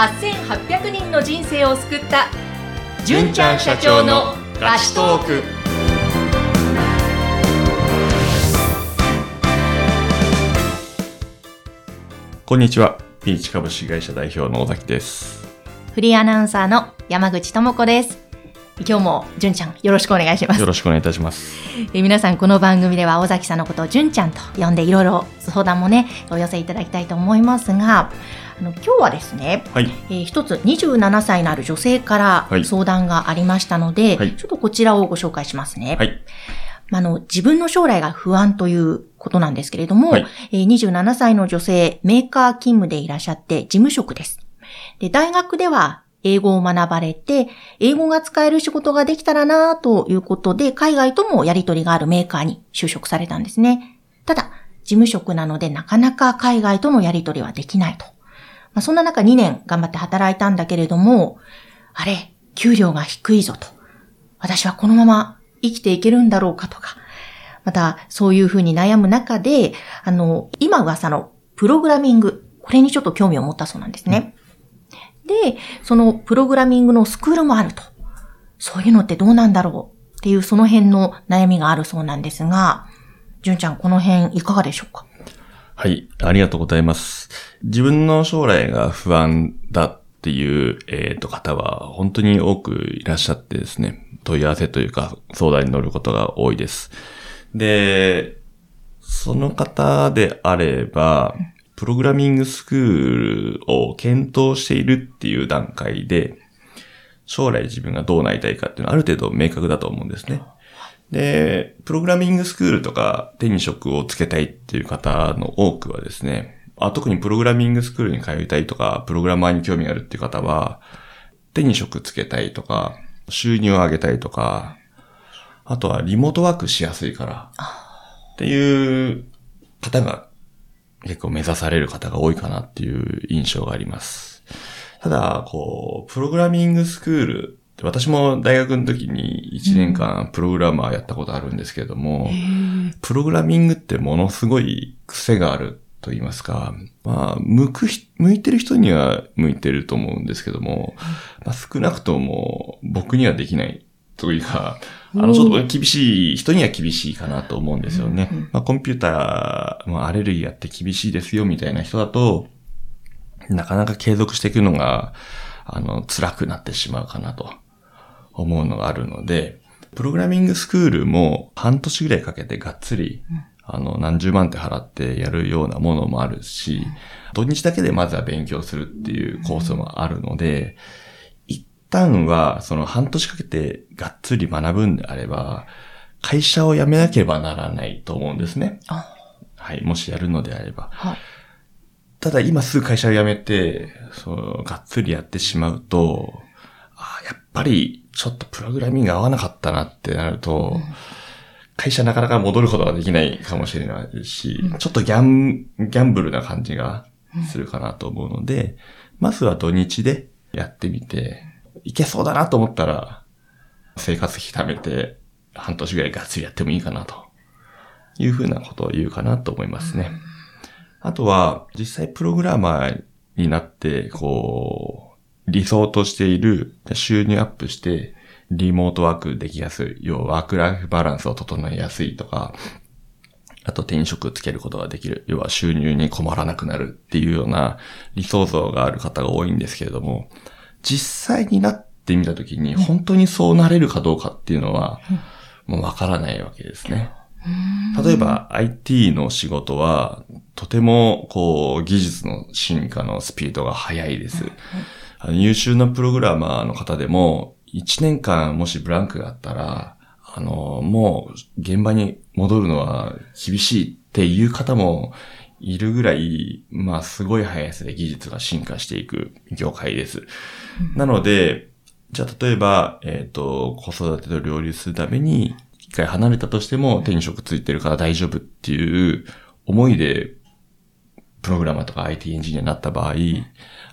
8800人の人生を救った純ちゃん社長のラストークこんにちは。ピーチ株式会社代表の尾崎です。フリーアナウンサーの山口智子です今日も純ちゃんよろしくお願いしますよろしくお願いいたします。えー皆さんこの番組では尾崎さんのことを純ちゃんと呼んでいろいろ相談もねお寄せいただきたいと思いますがあの今日はですね、はい。えー一つ27歳のある女性からはい相談がありましたので、はいちょっとこちらをご紹介しますね。はい。まああの自分の将来が不安ということなんですけれども、はいえー27歳の女性、メーカー勤務でいらっしゃって事務職です。で、大学では英語を学ばれて、英語が使える仕事ができたらなということで、海外ともやり取りがあるメーカーに就職されたんですね。ただ、事務職なのでなかなか海外とのやり取りはできないと。まあ、そんな中2年頑張って働いたんだけれども、あれ、給料が低いぞと。私はこのまま生きていけるんだろうかとか。また、そういうふうに悩む中で、あの、今噂のプログラミング、これにちょっと興味を持ったそうなんですね。で、そのプログラミングのスクールもあると。そういうのってどうなんだろうっていうその辺の悩みがあるそうなんですが、純ちゃんこの辺いかがでしょうか？はい。ありがとうございます。自分の将来が不安だっていう、えっ、と、方は本当に多くいらっしゃってですね、問い合わせというか相談に乗ることが多いです。で、その方であれば、プログラミングスクールを検討しているっていう段階で、将来自分がどうなりたいかっていうのはある程度明確だと思うんですね。で、プログラミングスクールとか手に職をつけたいっていう方の多くはですね、あ特にプログラミングスクールに通いたいとか、プログラマーに興味があるっていう方は、手に職つけたいとか、収入を上げたいとか、あとはリモートワークしやすいから、っていう方が結構目指される方が多いかなっていう印象があります。ただ、こう、プログラミングスクール、私も大学の時に1年間プログラマーやったことあるんですけれども、プログラミングってものすごい癖があると言いますか、まあ、向くひ、向いてる人には向いてると思うんですけども、まあ、少なくとも僕にはできないというか、あの、ちょっと厳しい人には厳しいかなと思うんですよね。まあ、コンピューター、まあ、アレルギーあって厳しいですよみたいな人だと、なかなか継続していくのが、あの、辛くなってしまうかなと思うのがあるので、プログラミングスクールも半年ぐらいかけてがっつり、あの、何十万って払ってやるようなものもあるし、土日だけでまずは勉強するっていうコースもあるので、一旦はその半年かけてがっつり学ぶんであれば、会社を辞めなければならないと思うんですね。あはい。もしやるのであれば。はい。ただ今すぐ会社を辞めて、そう、がっつりやってしまうと、あーやっぱりちょっとプログラミング合わなかったなってなると、会社なかなか戻ることができないかもしれないし、ちょっとギャン、ギャンブルな感じがするかなと思うので、まずは土日でやってみて、いけそうだなと思ったら、生活費貯めて、半年ぐらいがっつりやってもいいかなというふうなことを言うかなと思いますね。あとは、実際プログラマーになって、こう、理想としている収入アップして、リモートワークできやすい、要はワークライフバランスを整えやすいとか、あと転職つけることができる、要は収入に困らなくなるっていうような理想像がある方が多いんですけれども、実際になってみたときに本当にそうなれるかどうかっていうのは、もうわからないわけですね。例えば IT の仕事は、とてもこう技術の進化のスピードが速いです。あの優秀なプログラマーの方でも、1年間もしブランクがあったら、あの、もう現場に戻るのは厳しいっていう方もいるぐらい、まあすごい速さで技術が進化していく業界です。なので、じゃあ例えば、えっ、と、子育てと両立するために、一回離れたとしても手に職ついてるから大丈夫っていう思いで、プログラマーとか IT エンジニアになった場合、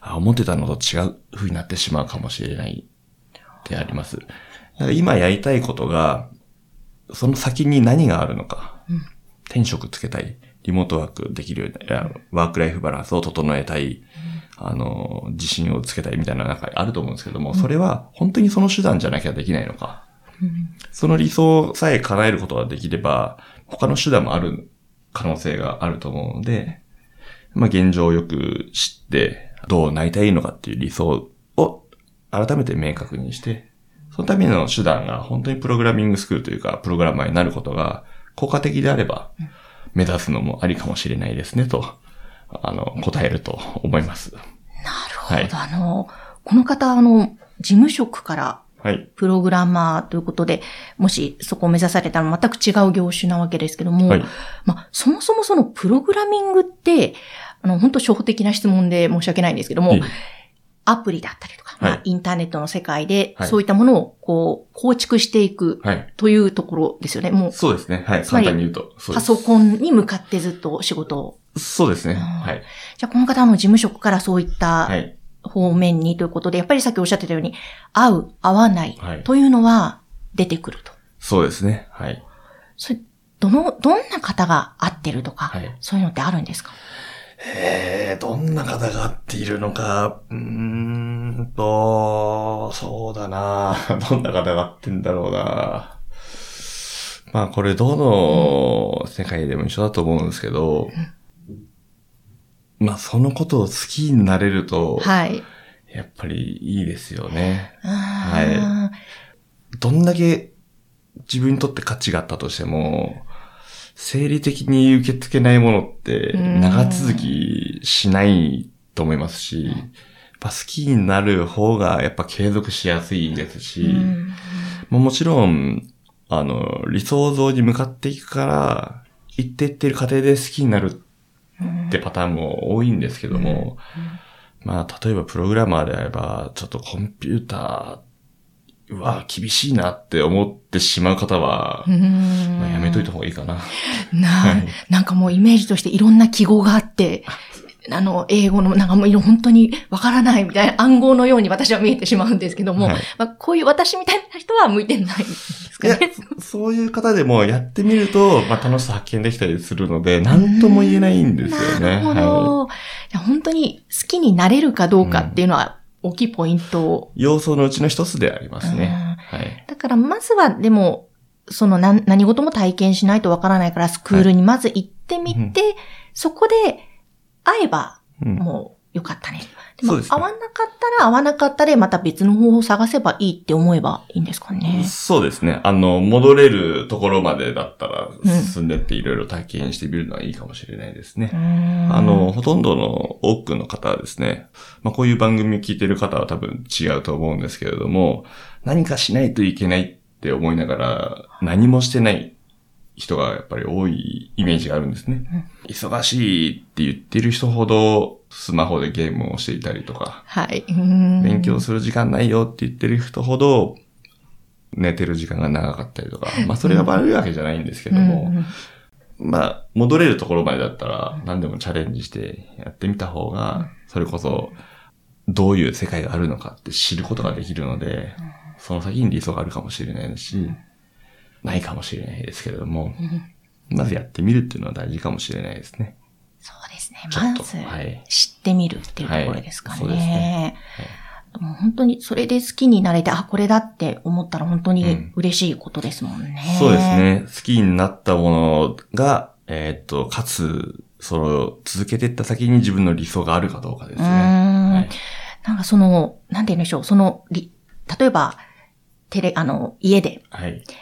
あ思ってたのと違う風になってしまうかもしれないってあります。だから今やりたいことが、その先に何があるのか。転職つけたい。リモートワークできるようにな、ワークライフバランスを整えたい。あの、自信をつけたいみたいな中あると思うんですけども、それは本当にその手段じゃなきゃできないのか。その理想さえ叶えることができれば、他の手段もある可能性があると思うので、まあ現状をよく知って、どうなりたいのかっていう理想を改めて明確にして、そのための手段が本当にプログラミングスクールというか、プログラマーになることが効果的であれば、目指すのもありかもしれないですね、と、あの、答えると思います。なるほど。はい、あの、この方、あの、事務職からはい。プログラマーということで、もしそこを目指されたら全く違う業種なわけですけども、はい、まあ、そもそもそのプログラミングって、あの、本当初歩的な質問で申し訳ないんですけども、アプリだったりとか、はい、まあ、インターネットの世界で、そういったものを、こう、構築していく、というところですよね。もう。そうですね。はい。簡単に言うと。パソコンに向かってずっと仕事を。そうですね。はい。じゃあ、この方の事務職からそういった、方面にということで、やっぱりさっきおっしゃってたように、合う、合わないというのは出てくると。そうですね。はい。それ、どの、どんな方が合ってるとか、はい、そういうのってあるんですか？ええ、どんな方が合っているのか、うーんと、そうだな。どんな方が合ってんだろうな。まあこれどの世界でも一緒だと思うんですけど、まあそのことを好きになれると、はい。やっぱりいいですよね。はい。どんだけ自分にとって価値があったとしても、生理的に受け付けないものって長続きしないと思いますし、やっぱ好きになる方がやっぱ継続しやすいですし、ももちろん、あの、理想像に向かっていくから、行っていってる過程で好きになるってパターンも多いんですけども、まあ、例えばプログラマーであれば、ちょっとコンピューターうわ、厳しいなって思ってしまう方は、まあ、やめといた方がいいかな。な、はい、なんかもうイメージとしていろんな記号があって、あの、英語の、なんかもう本当にわからないみたいな暗号のように私は見えてしまうんですけども、はい、まあ、こういう私みたいな人は向いてない。んですかね。そういう方でもやってみると、まあ、楽しさ発見できたりするので、何とも言えないんですよね。なるほど、はい、本当に好きになれるかどうかっていうのは、大きいポイント。要素のうちの一つでありますね。はい。だから、まずは、でも、その何何事も体験しないとわからないから、スクールにまず行ってみて、はい、そこで会えば、もうよかったね。でも、合わなかったら合わなかったで、また別の方法を探せばいいって思えばいいんですかね。そうですね。あの、戻れるところまでだったら、進んでっていろいろ体験してみるのはいいかもしれないですね。うん、あの、ほとんどの多くの方はですね、まあ、こういう番組を聞いてる方は多分違うと思うんですけれども、何かしないといけないって思いながら、何もしてない人がやっぱり多いイメージがあるんですね。うん、忙しいって言ってる人ほどスマホでゲームをしていたりとか、はい。勉強する時間ないよって言ってる人ほど寝てる時間が長かったりとか、まあそれが悪いわけじゃないんですけども、まあ戻れるところまでだったら何でもチャレンジしてやってみた方が、それこそどういう世界があるのかって知ることができるので、その先に理想があるかもしれないし、ないかもしれないですけれども、まずやってみるっていうのは大事かもしれないですね。そうですね。まず、知ってみるっていうところですかね。はい、そうですね。はい、もう本当にそれで好きになれて、あ、これだって思ったら本当に嬉しいことですもんね。うん、そうですね。好きになったものが、えー、っと、かつ、それを続けていった先に自分の理想があるかどうかですね。はい、なんかその、なんて言うんでしょう、その、例えば、テレ、あの、家で、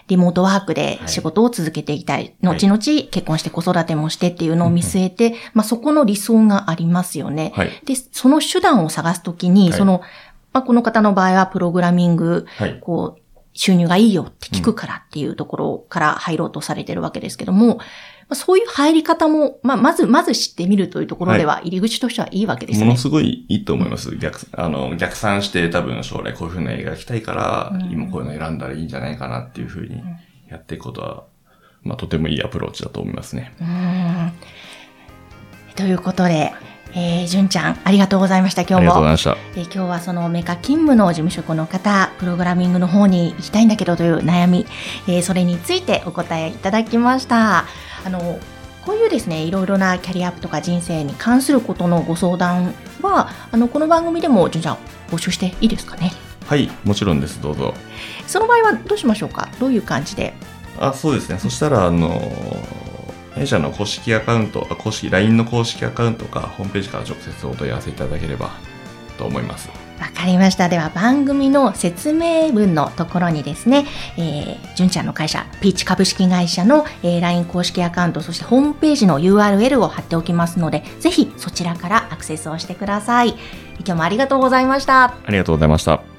リモートワークで仕事を続けていきたい。はい、後々結婚して子育てもしてっていうのを見据えて、はい、まあそこの理想がありますよね。はい、で、その手段を探すときに、その、まあこの方の場合はプログラミング、こう、収入がいいよって聞くからっていうところから入ろうとされてるわけですけども、そういう入り方も、まあ、まず、まず知ってみるというところでは、入り口としてはいいわけですね。ものすごいいいと思います。逆、あの、逆算して多分将来こういうふうな映画描きたいから、うん、今こういうの選んだらいいんじゃないかなっていうふうにやっていくことは、まあ、とてもいいアプローチだと思いますね。うんということで、えー、純ちゃん、ありがとうございました、今日も。あ。えー、今日はそのメカ勤務の事務職の方、プログラミングの方に行きたいんだけどという悩み、えー、それについてお答えいただきました。あの、こういうですね、いろいろなキャリアアップとか人生に関することのご相談は、あの、この番組でも、じゃあ、募集していいですかね？はい、もちろんです、どうぞ。その場合はどうしましょうか？どういう感じで？あ、そうですね。そしたら、あの、弊社の公式アカウント、あ公式、LINE の公式アカウントか、ホームページから直接お問い合わせいただければと思います。わかりました。では番組の説明文のところにですね、えー、純ちゃんの会社、ピーチ株式会社の、えー、LINE 公式アカウント、そしてホームページの URL を貼っておきますので、ぜひそちらからアクセスをしてください。今日もありがとうございました。ありがとうございました。